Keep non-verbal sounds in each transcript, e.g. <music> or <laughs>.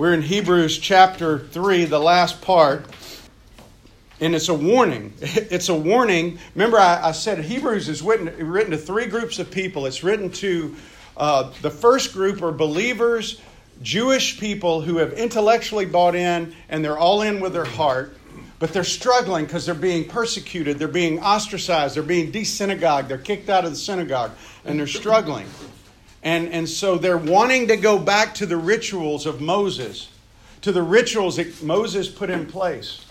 We're in Hebrews chapter 3, the last part, and it's a warning. <laughs> It's a warning. Remember, I, I said Hebrews is written, written to three groups of people. It's written to uh, the first group are believers, Jewish people who have intellectually bought in and they're all in with their heart, but they're struggling because they're being persecuted, they're being ostracized, they're being desynagogued, they're kicked out of the synagogue, and they're struggling. And, and so they're wanting to go back to the rituals of Moses, to the rituals that Moses put in place.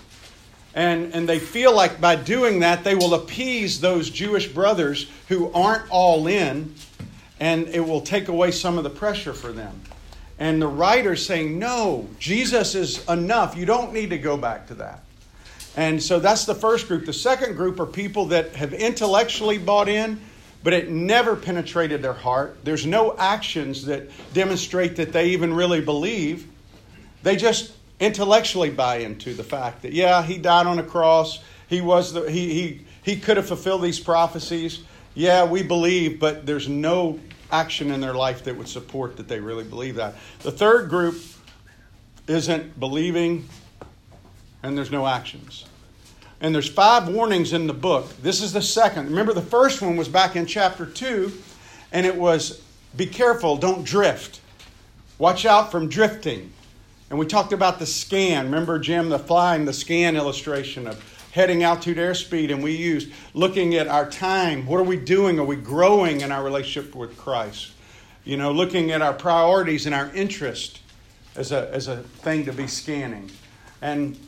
And, and they feel like by doing that, they will appease those Jewish brothers who aren't all in, and it will take away some of the pressure for them. And the writer's saying, no, Jesus is enough. You don't need to go back to that. And so that's the first group. The second group are people that have intellectually bought in, but it never penetrated their heart. There's no actions that demonstrate that they even really believe. They just intellectually buy into the fact that yeah, he died on a cross. He was the he he he could have fulfilled these prophecies. Yeah, we believe, but there's no action in their life that would support that they really believe that. The third group isn't believing and there's no actions. And there's five warnings in the book. This is the second. Remember, the first one was back in chapter 2, and it was be careful, don't drift. Watch out from drifting. And we talked about the scan. Remember, Jim, the flying, the scan illustration of heading altitude airspeed, and we used looking at our time. What are we doing? Are we growing in our relationship with Christ? You know, looking at our priorities and our interest as a, as a thing to be scanning. And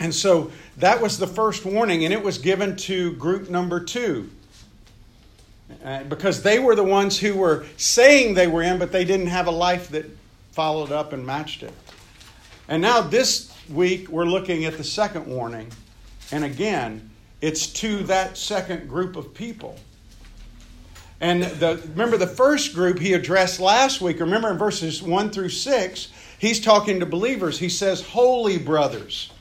and so that was the first warning, and it was given to group number two. Uh, because they were the ones who were saying they were in, but they didn't have a life that followed up and matched it. And now this week, we're looking at the second warning. And again, it's to that second group of people. And the, remember the first group he addressed last week, remember in verses 1 through 6, he's talking to believers. He says, Holy brothers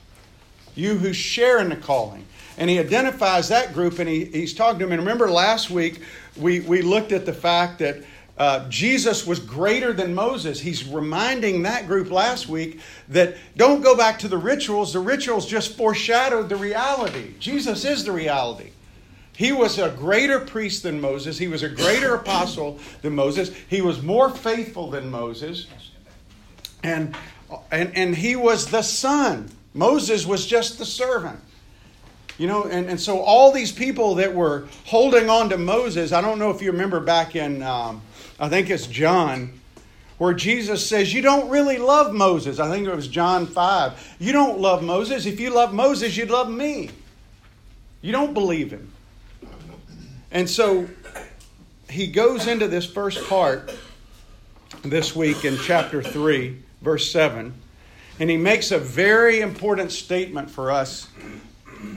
you who share in the calling. And he identifies that group and he, he's talking to them. And remember last week, we, we looked at the fact that uh, Jesus was greater than Moses. He's reminding that group last week that don't go back to the rituals. The rituals just foreshadowed the reality. Jesus is the reality. He was a greater priest than Moses. He was a greater <coughs> apostle than Moses. He was more faithful than Moses. And, and, and he was the son Moses was just the servant. You know, and, and so all these people that were holding on to Moses, I don't know if you remember back in, um, I think it's John, where Jesus says, You don't really love Moses. I think it was John 5. You don't love Moses. If you love Moses, you'd love me. You don't believe him. And so he goes into this first part this week in chapter 3, verse 7. And he makes a very important statement for us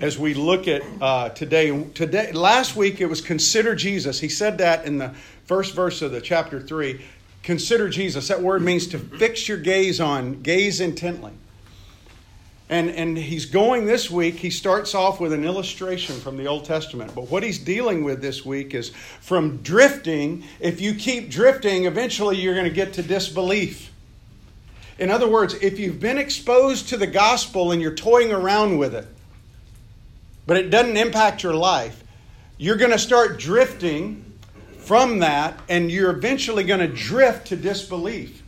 as we look at uh, today. Today, last week it was consider Jesus. He said that in the first verse of the chapter three. Consider Jesus. That word means to fix your gaze on, gaze intently. And, and he's going this week, he starts off with an illustration from the Old Testament. But what he's dealing with this week is from drifting, if you keep drifting, eventually you're going to get to disbelief. In other words, if you've been exposed to the gospel and you're toying around with it, but it doesn't impact your life, you're going to start drifting from that and you're eventually going to drift to disbelief.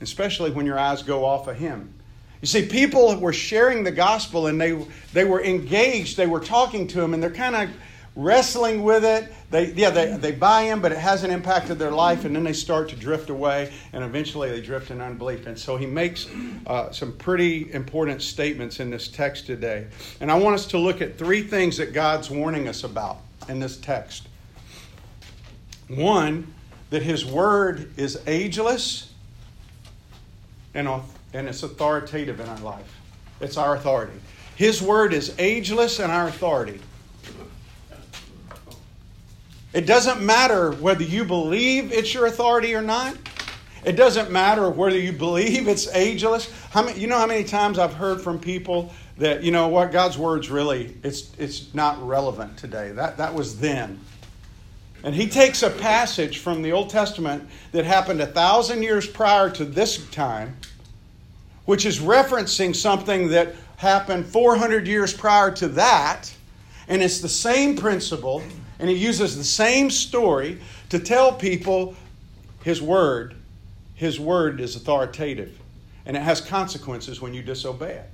Especially when your eyes go off of Him. You see, people were sharing the gospel and they, they were engaged, they were talking to Him, and they're kind of wrestling with it. They, yeah, they, they buy in, but it hasn't impacted their life, and then they start to drift away, and eventually they drift in unbelief. And so he makes uh, some pretty important statements in this text today. And I want us to look at three things that God's warning us about in this text. One, that his word is ageless and, and it's authoritative in our life. It's our authority. His word is ageless and our authority. It doesn't matter whether you believe it's your authority or not. It doesn't matter whether you believe it's ageless. How many, you know how many times I've heard from people that, you know what, God's word's really, it's, it's not relevant today. That, that was then. And he takes a passage from the Old Testament that happened a thousand years prior to this time, which is referencing something that happened 400 years prior to that. And it's the same principle, and he uses the same story to tell people his word. His word is authoritative, and it has consequences when you disobey it.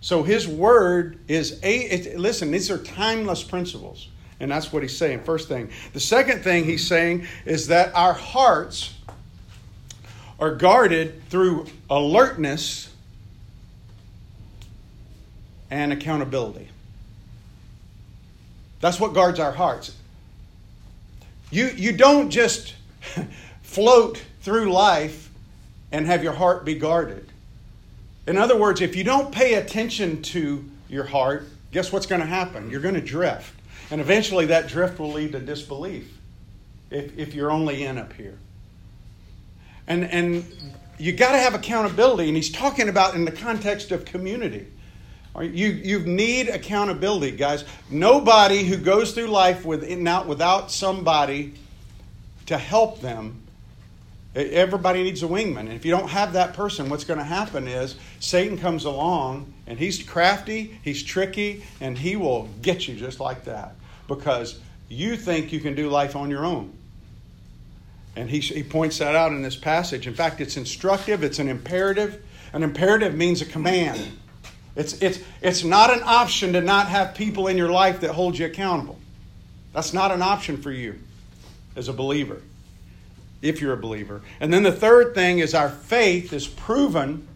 So his word is a it, listen, these are timeless principles. And that's what he's saying. First thing. The second thing he's saying is that our hearts are guarded through alertness and accountability. That's what guards our hearts. You, you don't just <laughs> float through life and have your heart be guarded. In other words, if you don't pay attention to your heart, guess what's going to happen? You're going to drift. And eventually that drift will lead to disbelief if, if you're only in up here. And, and you got to have accountability. And he's talking about in the context of community. You, you need accountability, guys. Nobody who goes through life without, without somebody to help them Everybody needs a wingman. And if you don't have that person, what's going to happen is Satan comes along and he's crafty, he's tricky, and he will get you just like that because you think you can do life on your own. And he, he points that out in this passage. In fact, it's instructive, it's an imperative. An imperative means a command. It's, it's, it's not an option to not have people in your life that hold you accountable. That's not an option for you as a believer if you're a believer. And then the third thing is our faith is proven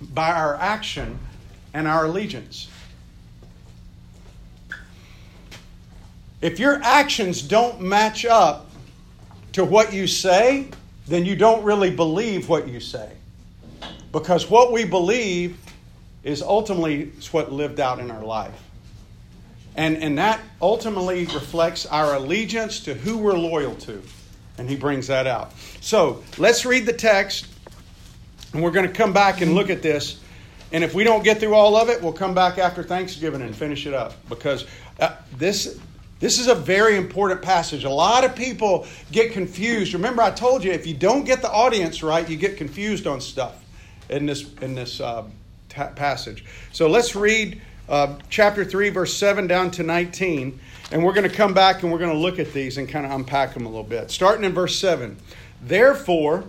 by our action and our allegiance. If your actions don't match up to what you say, then you don't really believe what you say. Because what we believe is ultimately what lived out in our life. And, and that ultimately reflects our allegiance to who we're loyal to. And he brings that out. So let's read the text, and we're going to come back and look at this. And if we don't get through all of it, we'll come back after Thanksgiving and finish it up because uh, this this is a very important passage. A lot of people get confused. Remember, I told you if you don't get the audience right, you get confused on stuff in this in this uh, t- passage. So let's read uh, chapter three, verse seven down to nineteen. And we're going to come back and we're going to look at these and kind of unpack them a little bit. Starting in verse 7. Therefore,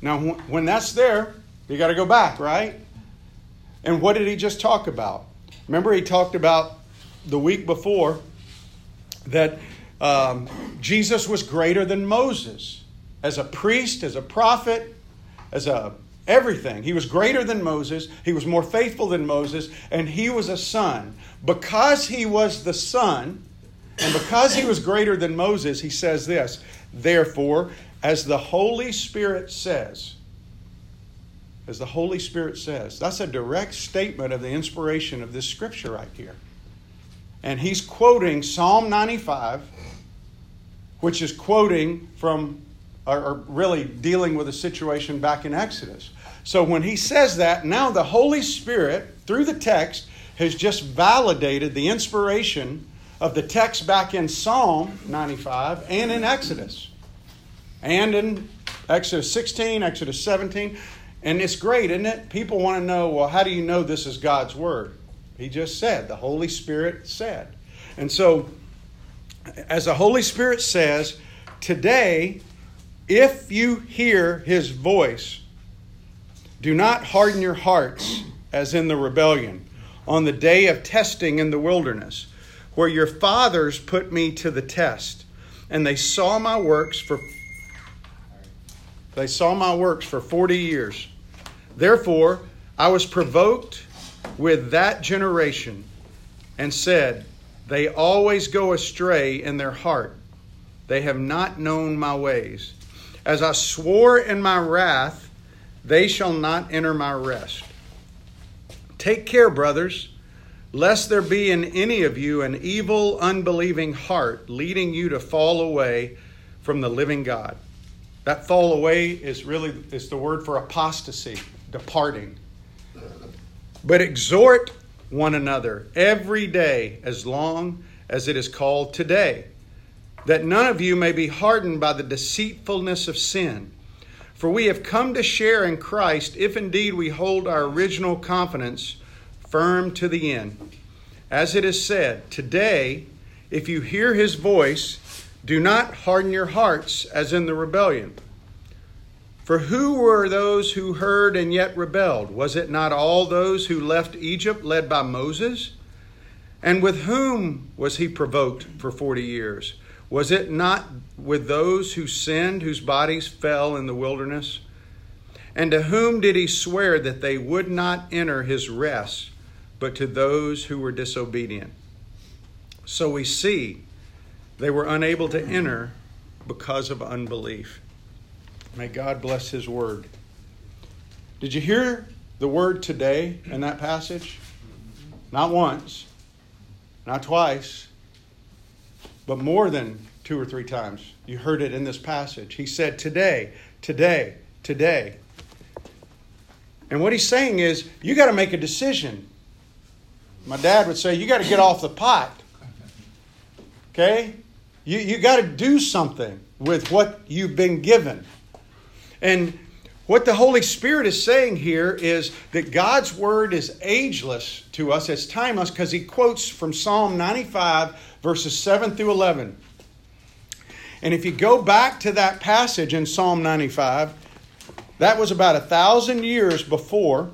now when that's there, you got to go back, right? And what did he just talk about? Remember, he talked about the week before that um, Jesus was greater than Moses as a priest, as a prophet, as a everything. He was greater than Moses, he was more faithful than Moses, and he was a son. Because he was the son, and because he was greater than Moses, he says this Therefore, as the Holy Spirit says, as the Holy Spirit says, that's a direct statement of the inspiration of this scripture right here. And he's quoting Psalm 95, which is quoting from, or, really dealing with a situation back in Exodus. So when he says that, now the Holy Spirit, through the text, has just validated the inspiration of the text back in Psalm 95 and in Exodus. And in Exodus 16, Exodus 17. And it's great, isn't it? People want to know, well, how do you know this is God's Word? He just said, the Holy Spirit said. And so, as the Holy Spirit says, today, if you hear His voice, do not harden your hearts as in the rebellion on the day of testing in the wilderness where your fathers put me to the test, and they saw my works for they saw my works for 40 years. Therefore, I was provoked with that generation and said, They always go astray in their heart. They have not known my ways. As I swore in my wrath, they shall not enter my rest. Take care, brothers lest there be in any of you an evil, unbelieving heart leading you to fall away from the living God. That fall away is really is the word for apostasy, departing. But exhort one another every day as long as it is called today, that none of you may be hardened by the deceitfulness of sin. For we have come to share in Christ if indeed we hold our original confidence firm to the end. As it is said, Today, if you hear his voice, do not harden your hearts as in the rebellion. For who were those who heard and yet rebelled? Was it not all those who left Egypt led by Moses? And with whom was he provoked for forty years? Was it not with those who sinned, whose bodies fell in the wilderness? And to whom did he swear that they would not enter his rest, but to those who were disobedient? So we see they were unable to enter because of unbelief. May God bless His word. Did you hear the word today in that passage? Not once, not twice, but more than two or three times. You heard it in this passage. He said, Today, today, today. And what he's saying is, you got to make a decision. My dad would say, You got to get off the pot. Okay? You, you got to do something with what you've been given. And what the Holy Spirit is saying here is that God's word is ageless to us, it's timeless, because he quotes from Psalm 95, verses 7 through 11. And if you go back to that passage in Psalm 95, that was about a thousand years before.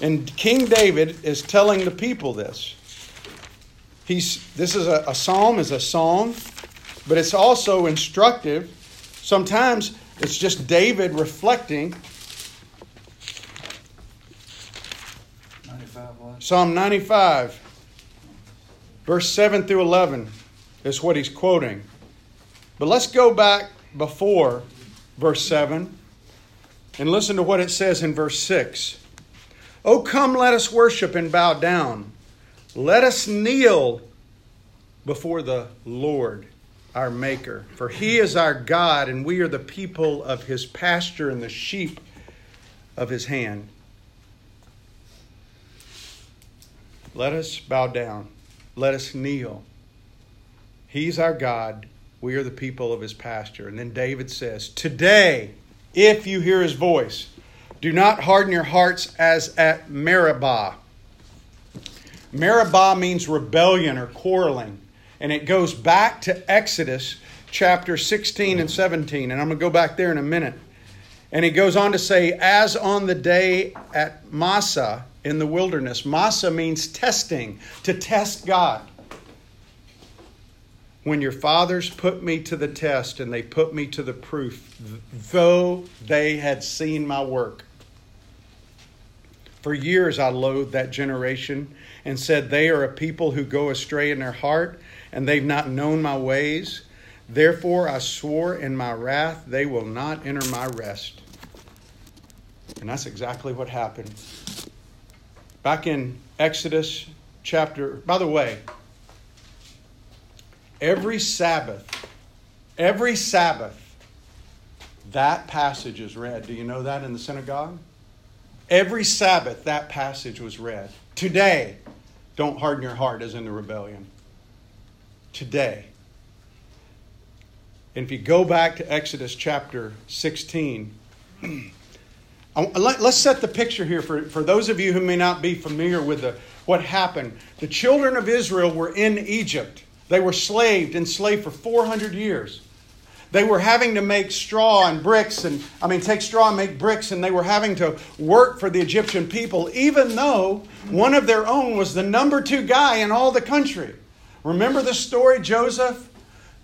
And King David is telling the people this. He's, this is a, a psalm, is a song, but it's also instructive Sometimes it's just David reflecting. 95 Psalm 95, verse 7 through 11 is what he's quoting. But let's go back before verse 7 and listen to what it says in verse 6. Oh, come, let us worship and bow down. Let us kneel before the Lord our Maker. For he is our God, and we are the people of his pasture and the sheep of his hand. Let us bow down. Let us kneel. He's our God. We are the people of his pasture. And then David says, Today, if you hear his voice, do not harden your hearts as at Meribah. Meribah means rebellion or quarreling and it goes back to Exodus chapter 16 and 17. And I'm going to go back there in a minute. And he goes on to say, as on the day at Massah in the wilderness. Massah means testing, to test God. When your fathers put me to the test and they put me to the proof, though they had seen my work. For years I loathed that generation and said, They are a people who go astray in their heart and they've not known my ways. Therefore I swore in my wrath, they will not enter my rest. And that's exactly what happened. Back in Exodus chapter, by the way, every Sabbath, every Sabbath, that passage is read. Do you know that in the synagogue? Every Sabbath, that passage was read. Today, don't harden your heart as in the rebellion today. And if you go back to Exodus chapter 16, <clears throat> let's set the picture here for, for those of you who may not be familiar with the, what happened. The children of Israel were in Egypt. They were slaved, and enslaved for 400 years. They were having to make straw and bricks, and I mean, take straw and make bricks, and they were having to work for the Egyptian people, even though one of their own was the number two guy in all the country. Remember the story, Joseph?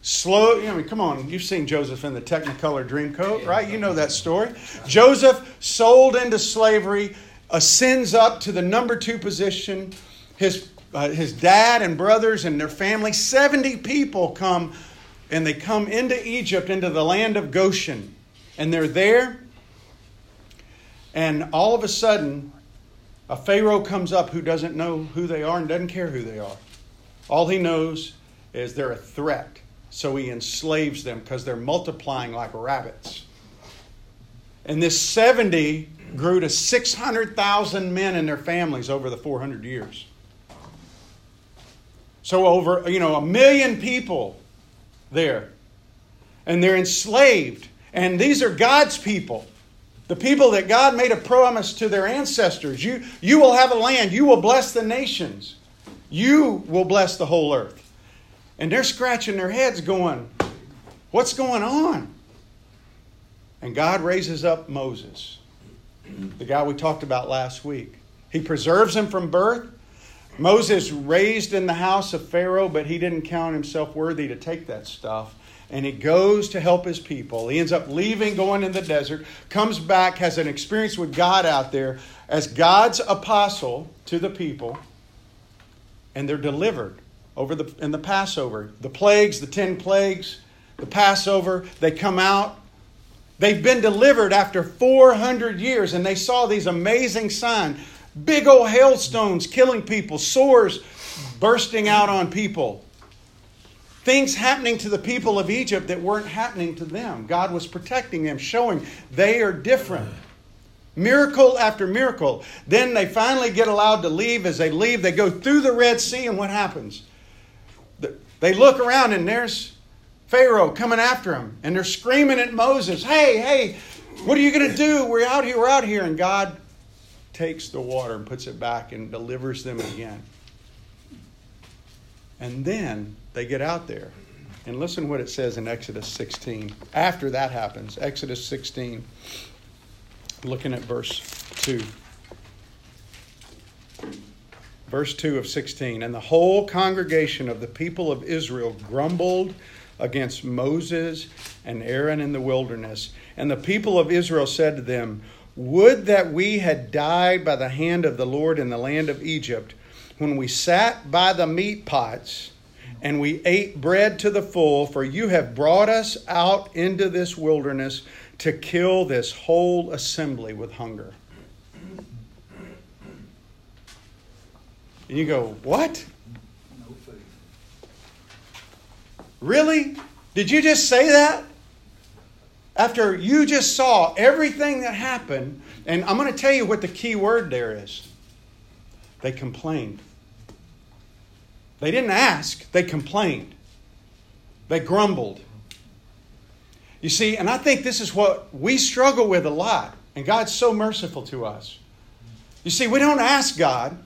Slow, I mean, come on, you've seen Joseph in the Technicolor Dreamcoat, right? You know that story. Joseph sold into slavery, ascends up to the number two position. His, uh, his dad and brothers and their family, 70 people come and they come into Egypt, into the land of Goshen. And they're there. And all of a sudden, a Pharaoh comes up who doesn't know who they are and doesn't care who they are. All he knows is they're a threat. So he enslaves them because they're multiplying like rabbits. And this 70 grew to 600,000 men and their families over the 400 years. So over, you know, a million people there. And they're enslaved. And these are God's people. The people that God made a promise to their ancestors. You, you will have a land. You will bless the nations. You will bless the whole earth. And they're scratching their heads going, What's going on? And God raises up Moses, the guy we talked about last week. He preserves him from birth. Moses raised in the house of Pharaoh, but he didn't count himself worthy to take that stuff. And he goes to help his people. He ends up leaving, going in the desert, comes back, has an experience with God out there as God's apostle to the people, and they're delivered over the in the Passover. The plagues, the ten plagues, the Passover, they come out. They've been delivered after 400 years, and they saw these amazing signs big old hailstones killing people, sores bursting out on people. Things happening to the people of Egypt that weren't happening to them. God was protecting them, showing they are different. Miracle after miracle. Then they finally get allowed to leave. As they leave, they go through the Red Sea, and what happens? They look around, and there's Pharaoh coming after them, and they're screaming at Moses, Hey, hey, what are you going to do? We're out here, we're out here. And God takes the water and puts it back and delivers them again. And then they get out there. And listen what it says in Exodus 16. After that happens, Exodus 16, looking at verse 2. Verse 2 of 16. And the whole congregation of the people of Israel grumbled against Moses and Aaron in the wilderness. And the people of Israel said to them, Would that we had died by the hand of the Lord in the land of Egypt, when we sat by the meat pots and we ate bread to the full, for you have brought us out into this wilderness to kill this whole assembly with hunger. And you go, What? Really? Did you just say that? After you just saw everything that happened, and I'm going to tell you what the key word there is. They complained. They didn't ask, they complained. They grumbled. You see, and I think this is what we struggle with a lot, and God's so merciful to us. You see, we don't ask God.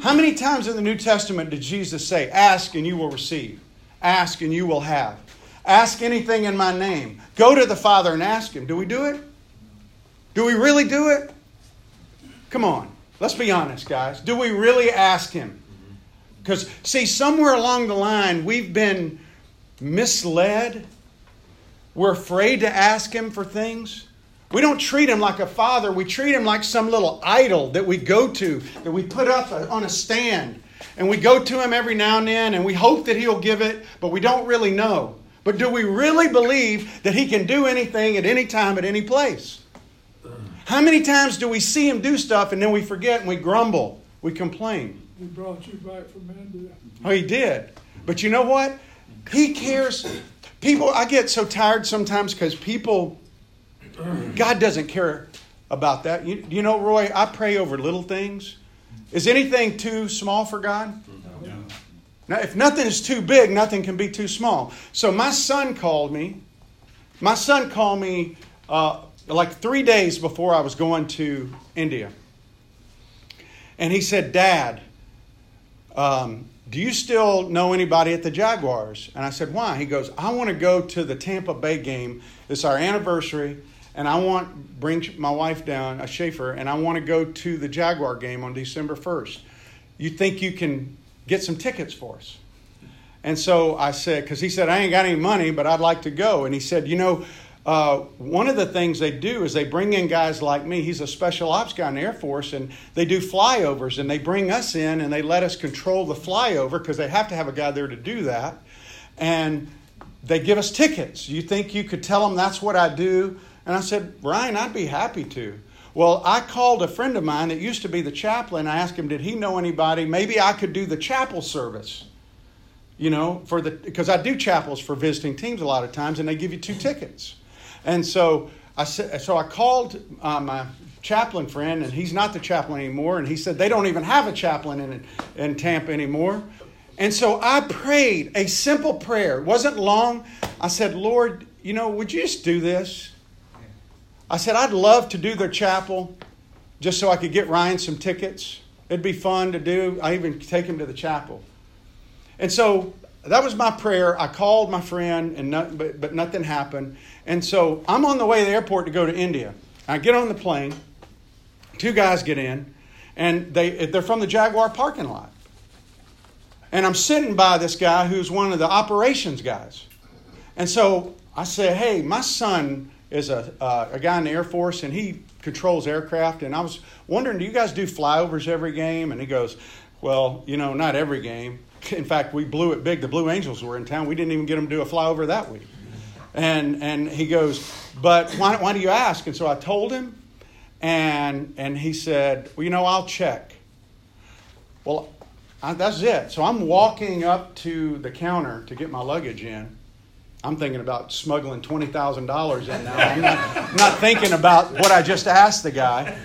How many times in the New Testament did Jesus say, Ask and you will receive? Ask and you will have. Ask anything in my name. Go to the Father and ask Him. Do we do it? Do we really do it? Come on. Let's be honest, guys. Do we really ask Him? Mm-hmm. Because, see, somewhere along the line, we've been misled. We're afraid to ask Him for things. We don't treat Him like a father, we treat Him like some little idol that we go to, that we put up on a stand. And we go to Him every now and then, and we hope that He'll give it, but we don't really know. But do we really believe that He can do anything at any time, at any place? How many times do we see Him do stuff and then we forget and we grumble? We complain. He brought you back from India. Oh, He did. But you know what? He cares. People, I get so tired sometimes because people, God doesn't care about that. You, you know, Roy, I pray over little things. Is anything too small for God? No. Now, if nothing is too big, nothing can be too small. So my son called me. My son called me uh, like three days before I was going to India. And he said, Dad, um, do you still know anybody at the Jaguars? And I said, Why? He goes, I want to go to the Tampa Bay game. It's our anniversary, and I want bring my wife down, a Schaefer, and I want to go to the Jaguar game on December 1st. You think you can get some tickets for us? And so I said, because he said, I ain't got any money, but I'd like to go. And he said, You know, uh, one of the things they do is they bring in guys like me. He's a special ops guy in the Air Force, and they do flyovers, and they bring us in and they let us control the flyover because they have to have a guy there to do that. And they give us tickets. You think you could tell them that's what I do? And I said, Ryan, I'd be happy to. Well, I called a friend of mine that used to be the chaplain. I asked him, did he know anybody? Maybe I could do the chapel service. You know, for the because I do chapels for visiting teams a lot of times, and they give you two tickets. And so I said, so I called uh, my chaplain friend, and he's not the chaplain anymore. And he said they don't even have a chaplain in in Tampa anymore. And so I prayed a simple prayer. It wasn't long. I said, Lord, you know, would you just do this? I said, I'd love to do their chapel just so I could get Ryan some tickets. It'd be fun to do. I even take him to the chapel. And so that was my prayer. I called my friend, and not, but, but nothing happened. And so I'm on the way to the airport to go to India. I get on the plane. Two guys get in, and they, they're from the Jaguar parking lot. And I'm sitting by this guy who's one of the operations guys. And so I say, hey, my son is a, uh, a guy in the Air Force, and he controls aircraft. And I was wondering, do you guys do flyovers every game? And he goes, well, you know, not every game. In fact, we blew it big. The Blue Angels were in town. We didn't even get them to do a flyover that week. And, and he goes, but why, why do you ask? And so I told him, and, and he said, well, you know, I'll check. Well, I, that's it. So I'm walking up to the counter to get my luggage in. I'm thinking about smuggling $20,000 in now. I'm not, not thinking about what I just asked the guy.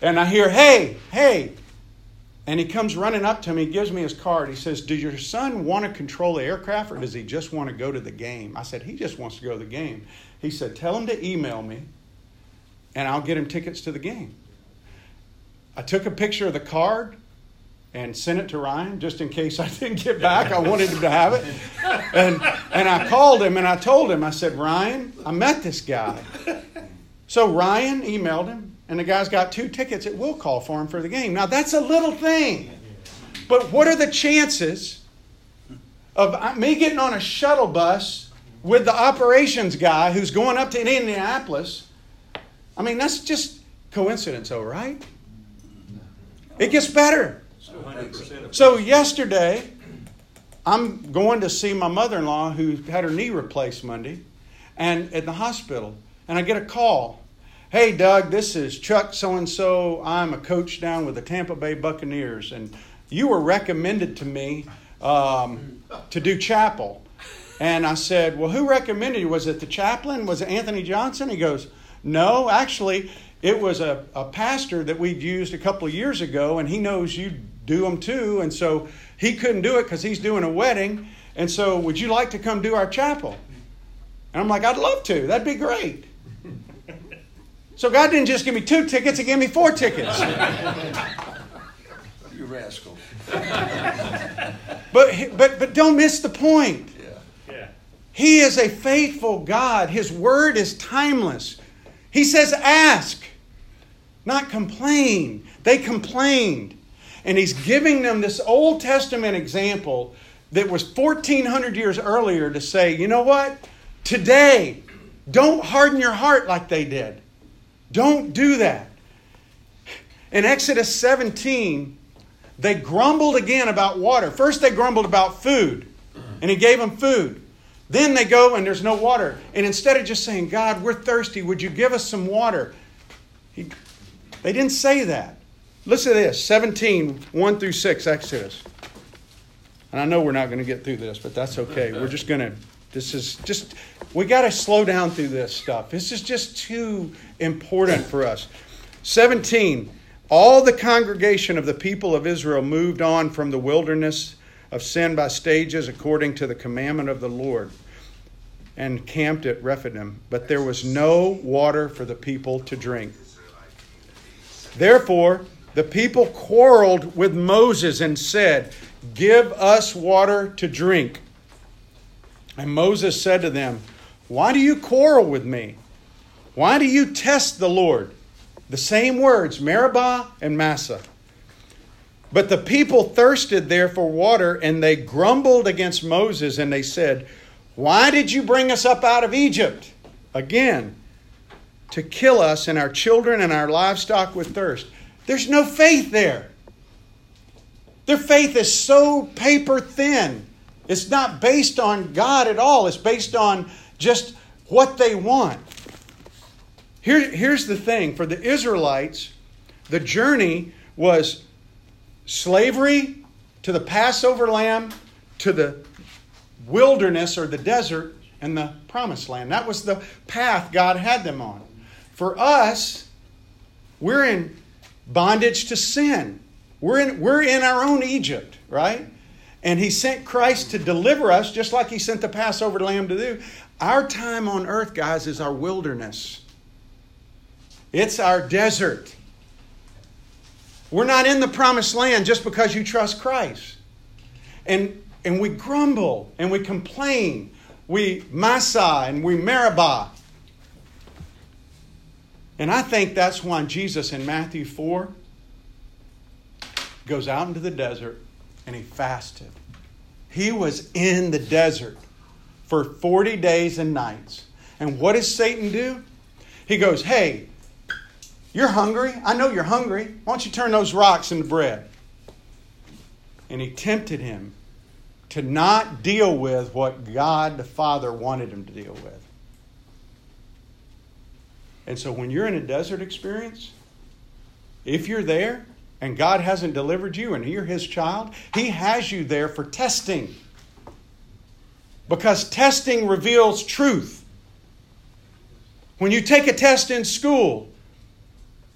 And I hear, hey, hey. And he comes running up to me, gives me his card. He says, Does your son want to control the aircraft or does he just want to go to the game? I said, He just wants to go to the game. He said, Tell him to email me and I'll get him tickets to the game. I took a picture of the card and sent it to Ryan just in case I <laughs> didn't get back. I wanted him to have it. And, and I called him and I told him, I said, Ryan, I met this guy. So Ryan emailed him, and the guy's got two tickets at will call for him for the game. Now, that's a little thing. But what are the chances of uh, me getting on a shuttle bus with the operations guy who's going up to Indianapolis? I mean, that's just coincidence, though, right? It gets better. So yesterday, I'm going to see my mother-in-law who had her knee replaced Monday, and at the hospital, and I get a call. Hey, Doug, this is Chuck so and so. I'm a coach down with the Tampa Bay Buccaneers, and you were recommended to me um, to do chapel. And I said, Well, who recommended you? Was it the chaplain? Was it Anthony Johnson? He goes, No, actually, it was a, a pastor that we'd used a couple of years ago, and he knows you do them too. And so he couldn't do it because he's doing a wedding. And so, would you like to come do our chapel? And I'm like, I'd love to. That'd be great. So God didn't just give me two tickets, He gave me four tickets. <laughs> You rascal. but, but, but don't miss the point. Yeah. Yeah. He is a faithful God. His word is timeless. He says, ask, not complain. They complained. And he's giving them this Old Testament example that was 1400 years earlier to say, you know what? Today, don't harden your heart like they did. Don't do that. In Exodus 17, they grumbled again about water. First, they grumbled about food, and he gave them food. Then they go and there's no water. And instead of just saying, God, we're thirsty, would you give us some water? He, they didn't say that. Listen to this 17, 1 through 6, Exodus. And I know we're not going to get through this, but that's okay. We're just going to, this is just, we got to slow down through this stuff. This is just too important for us. 17, all the congregation of the people of Israel moved on from the wilderness of sin by stages according to the commandment of the Lord and camped at Rephidim, but there was no water for the people to drink. Therefore, the people quarreled with Moses and said, Give us water to drink. And Moses said to them, Why do you quarrel with me? Why do you test the Lord? The same words, Meribah and Massah. But the people thirsted there for water, and they grumbled against Moses, and they said, Why did you bring us up out of Egypt? Again, to kill us and our children and our livestock with thirst. There's no faith there. Their faith is so paper thin. It's not based on God at all, it's based on just what they want. Here, here's the thing for the Israelites, the journey was slavery to the Passover lamb, to the wilderness or the desert, and the promised land. That was the path God had them on. For us, we're in bondage to sin. We're in, we're in our own Egypt, right? And He sent Christ to deliver us, just like He sent the Passover lamb to do. Our time on earth, guys, is our wilderness. It's our desert. We're not in the promised land just because you trust Christ. And, and we grumble and we complain. We massa and we meribah. And I think that's why Jesus in Matthew 4 goes out into the desert and he fasted. He was in the desert for 40 days and nights. And what does Satan do? He goes, Hey, you're hungry. I know you're hungry. Why don't you turn those rocks into bread? And he tempted him to not deal with what God the Father wanted him to deal with. And so when you're in a desert experience, if you're there and God hasn't delivered you and you're his child, he has you there for testing. Because testing reveals truth. When you take a test in school,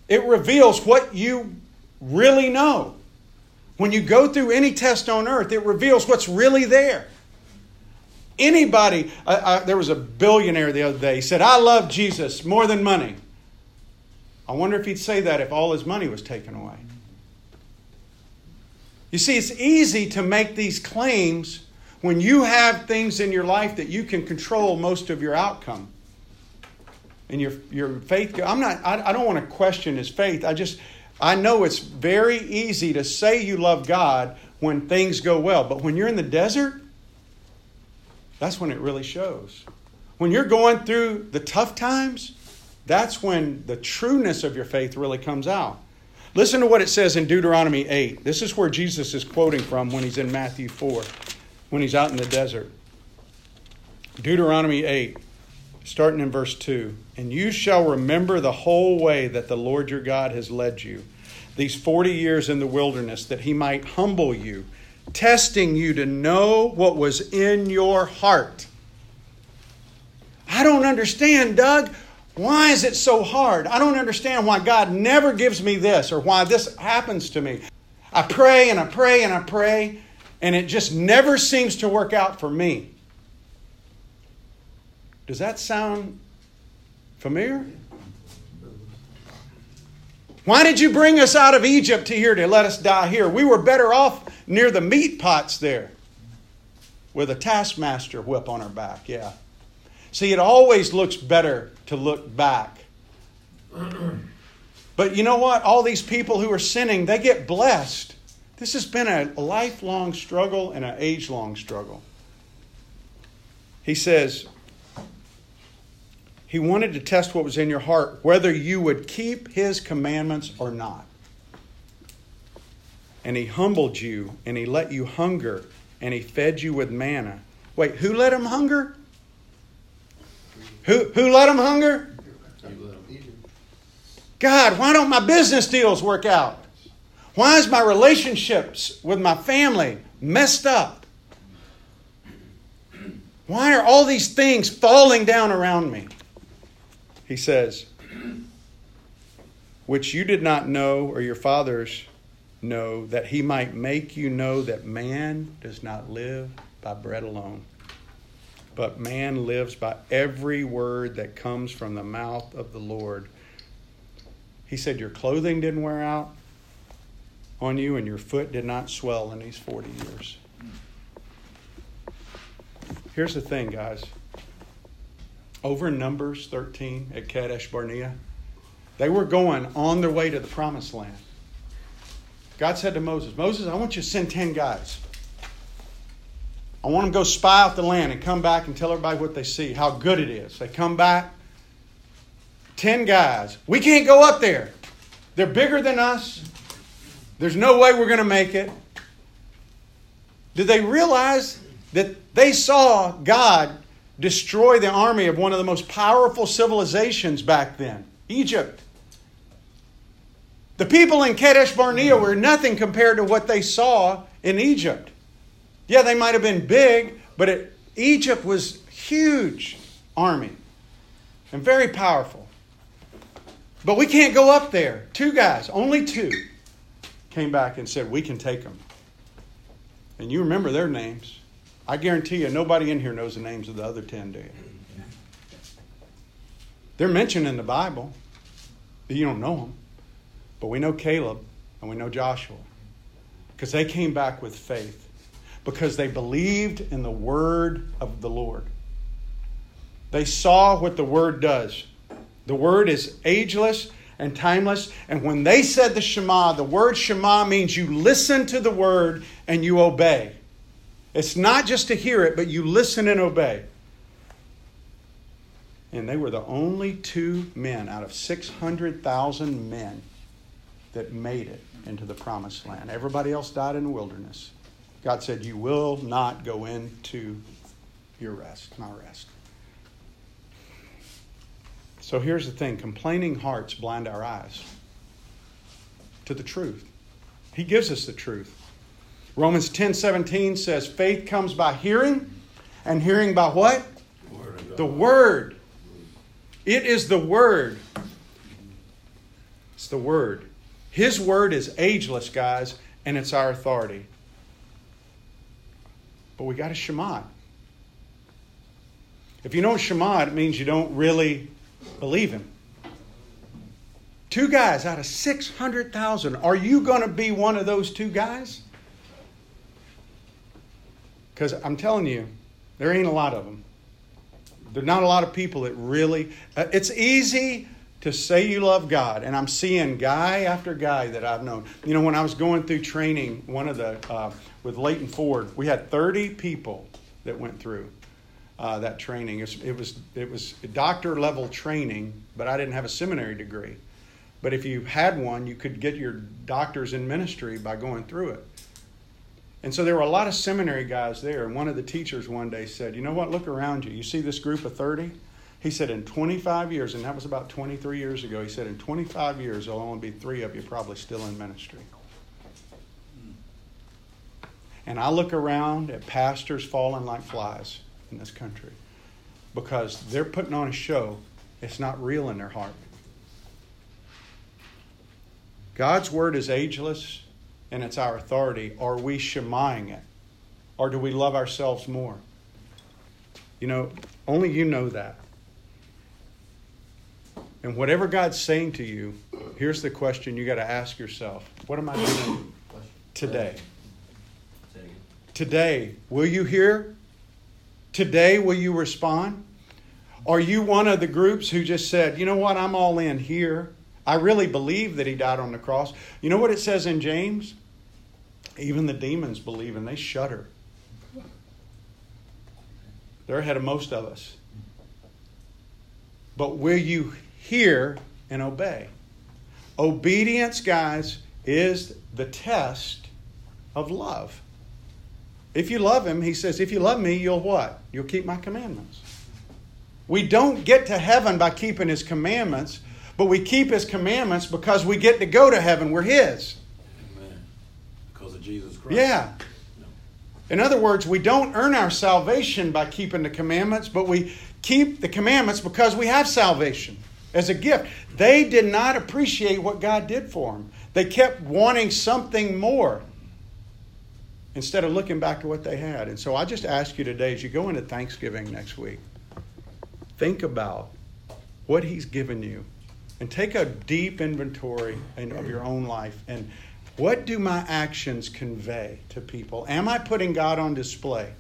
it reveals what you really know. When you go through any test on earth, it reveals what's really there. Anybody, uh, uh, there was a billionaire the other day, he said, I love Jesus more than money. I wonder if he'd say that if all his money was taken away. You see, it's easy to make these claims when you have things in your life that you can control most of your outcome and your your faith. I'm not. I, I don't want to question his faith. I just I know it's very easy to say you love God when things go well, but when you're in the desert, that's when it really shows. When you're going through the tough times, that's when the trueness of your faith really comes out. Listen to what it says in Deuteronomy 8. This is where Jesus is quoting from when he's in Matthew 4, when he's out in the desert. Deuteronomy 8 starting in verse 2 And you shall remember the whole way that the Lord your God has led you, these 40 years in the wilderness, that he might humble you, testing you to know what was in your heart. I don't understand, Doug. Why is it so hard? I don't understand why God never gives me this or why this happens to me. I pray and I pray and I pray, and it just never seems to work out for me. Does that sound familiar? Why did you bring us out of Egypt to here to let us die here? We were better off near the meat pots there with a taskmaster whip on our back. Yeah. See, it always looks better to look back. But you know what? All these people who are sinning, they get blessed. This has been a lifelong struggle and an age long struggle. He says, he wanted to test what was in your heart, whether you would keep His commandments or not. And He humbled you, and He let you hunger, and He fed you with manna. Wait, who let him hunger? Who, who let them hunger? God, why don't my business deals work out? Why is my relationships with my family messed up? Why are all these things falling down around me? he says, which you did not know or your fathers know, that he might make you know that man does not live by bread alone, but man lives by every word that comes from the mouth of the Lord. He said, Your clothing didn't wear out on you, and your foot did not swell in these 40 years. Here's the thing, guys over in Numbers 13 at Kadesh Barnea. They were going on their way to the promised land. God said to Moses, Moses, I want you to send 10 guys. I want them to go spy out the land and come back and tell everybody what they see, how good it is. They come back, 10 guys. We can't go up there. They're bigger than us. There's no way we're going to make it. Did they realize that they saw God destroy the army of one of the most powerful civilizations back then Egypt. The people in Kadesh Barnea were nothing compared to what they saw in Egypt. Yeah, they might have been big, but it, Egypt was huge army and very powerful. But we can't go up there. Two guys, only two, came back and said, We can take them. And you remember their names. I guarantee you, nobody in here knows the names of the other 10, do you? They're mentioned in the Bible. But you don't know them. But we know Caleb and we know Joshua because they came back with faith because they believed in the word of the Lord. They saw what the word does. The word is ageless and timeless. And when they said the Shema, the word Shema means you listen to the word and you obey. It's not just to hear it, but you listen and obey. And they were the only two men out of 600,000 men that made it into the promised land. Everybody else died in the wilderness. God said, You will not go into your rest, my rest. So here's the thing complaining hearts blind our eyes to the truth. He gives us the truth. Romans 10 17 says, Faith comes by hearing, and hearing by what? Word the Word. It is the Word. It's the Word. His Word is ageless, guys, and it's our authority. But we got to Shema. If you don't it means you don't really believe Him. Two guys out of 600,000. Are you going to be one of those two guys? Because I'm telling you, there ain't a lot of them. There's not a lot of people that really. Uh, it's easy to say you love God, and I'm seeing guy after guy that I've known. You know, when I was going through training, one of the uh, with Leighton Ford, we had 30 people that went through uh, that training. It was, it was it was doctor level training, but I didn't have a seminary degree. But if you had one, you could get your doctors in ministry by going through it. And so there were a lot of seminary guys there. And one of the teachers one day said, You know what? Look around you. You see this group of 30? He said, In 25 years, and that was about 23 years ago, he said, In 25 years, there'll only be three of you probably still in ministry. And I look around at pastors falling like flies in this country because they're putting on a show. It's not real in their heart. God's word is ageless and it's our authority, are we shemaing it? Or do we love ourselves more? You know, only you know that. And whatever God's saying to you, here's the question you got to ask yourself What am I doing today? Today, will you hear? Today, will you respond? Are you one of the groups who just said, you know what, I'm all in here? I really believe that he died on the cross. You know what it says in James? Even the demons believe and they shudder. They're ahead of most of us. But will you hear and obey? Obedience, guys, is the test of love. If you love him, he says, if you love me, you'll what? You'll keep my commandments. We don't get to heaven by keeping his commandments. But we keep his commandments because we get to go to heaven. We're his. Amen. Because of Jesus Christ. Yeah. In other words, we don't earn our salvation by keeping the commandments, but we keep the commandments because we have salvation as a gift. They did not appreciate what God did for them. They kept wanting something more instead of looking back at what they had. And so I just ask you today as you go into Thanksgiving next week, think about what He's given you and take a deep inventory of your own life and what do my actions convey to people? Am I putting God on display?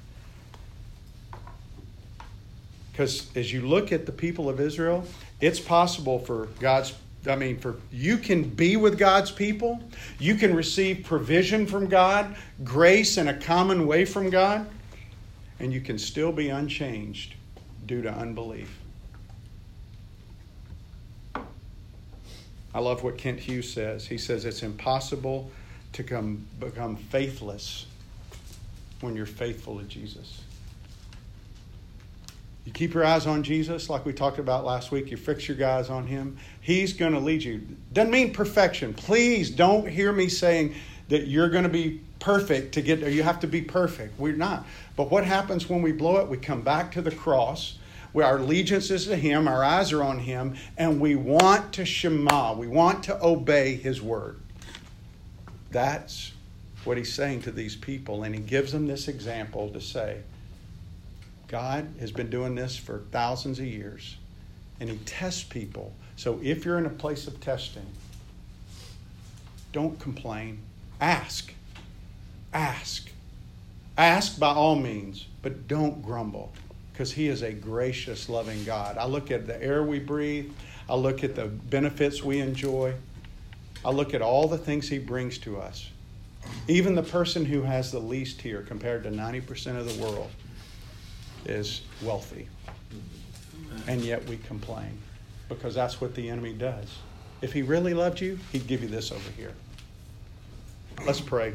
Because as you look at the people of Israel, it's possible for God's I mean, for you can be with God's people, you can receive provision from God, grace in a common way from God, and you can still be unchanged due to unbelief. I love what Kent Hughes says. He says it's impossible to come, become faithless when you're faithful to Jesus. You keep your eyes on Jesus, like we talked about last week. You fix your eyes on Him. He's going to lead you. Doesn't mean perfection. Please don't hear me saying that you're going to be perfect to get there. You have to be perfect. We're not. But what happens when we blow it? We come back to the cross our allegiance is to Him, our eyes are on Him, and we want to Shema. We want to obey His word. That's what he's saying to these people, and he gives them this example to say, God has been doing this for thousands of years, and he tests people. So if you're in a place of testing, don't complain. Ask. Ask. Ask by all means, but don't grumble because He is a gracious, loving God. I look at the air we breathe, I look at the benefits we enjoy, I look at all the things He brings to us. Even the person who has the least here compared to 90% of the world is wealthy. And yet we complain because that's what the enemy does. If he really loved you, he'd give you this over here. Let's pray.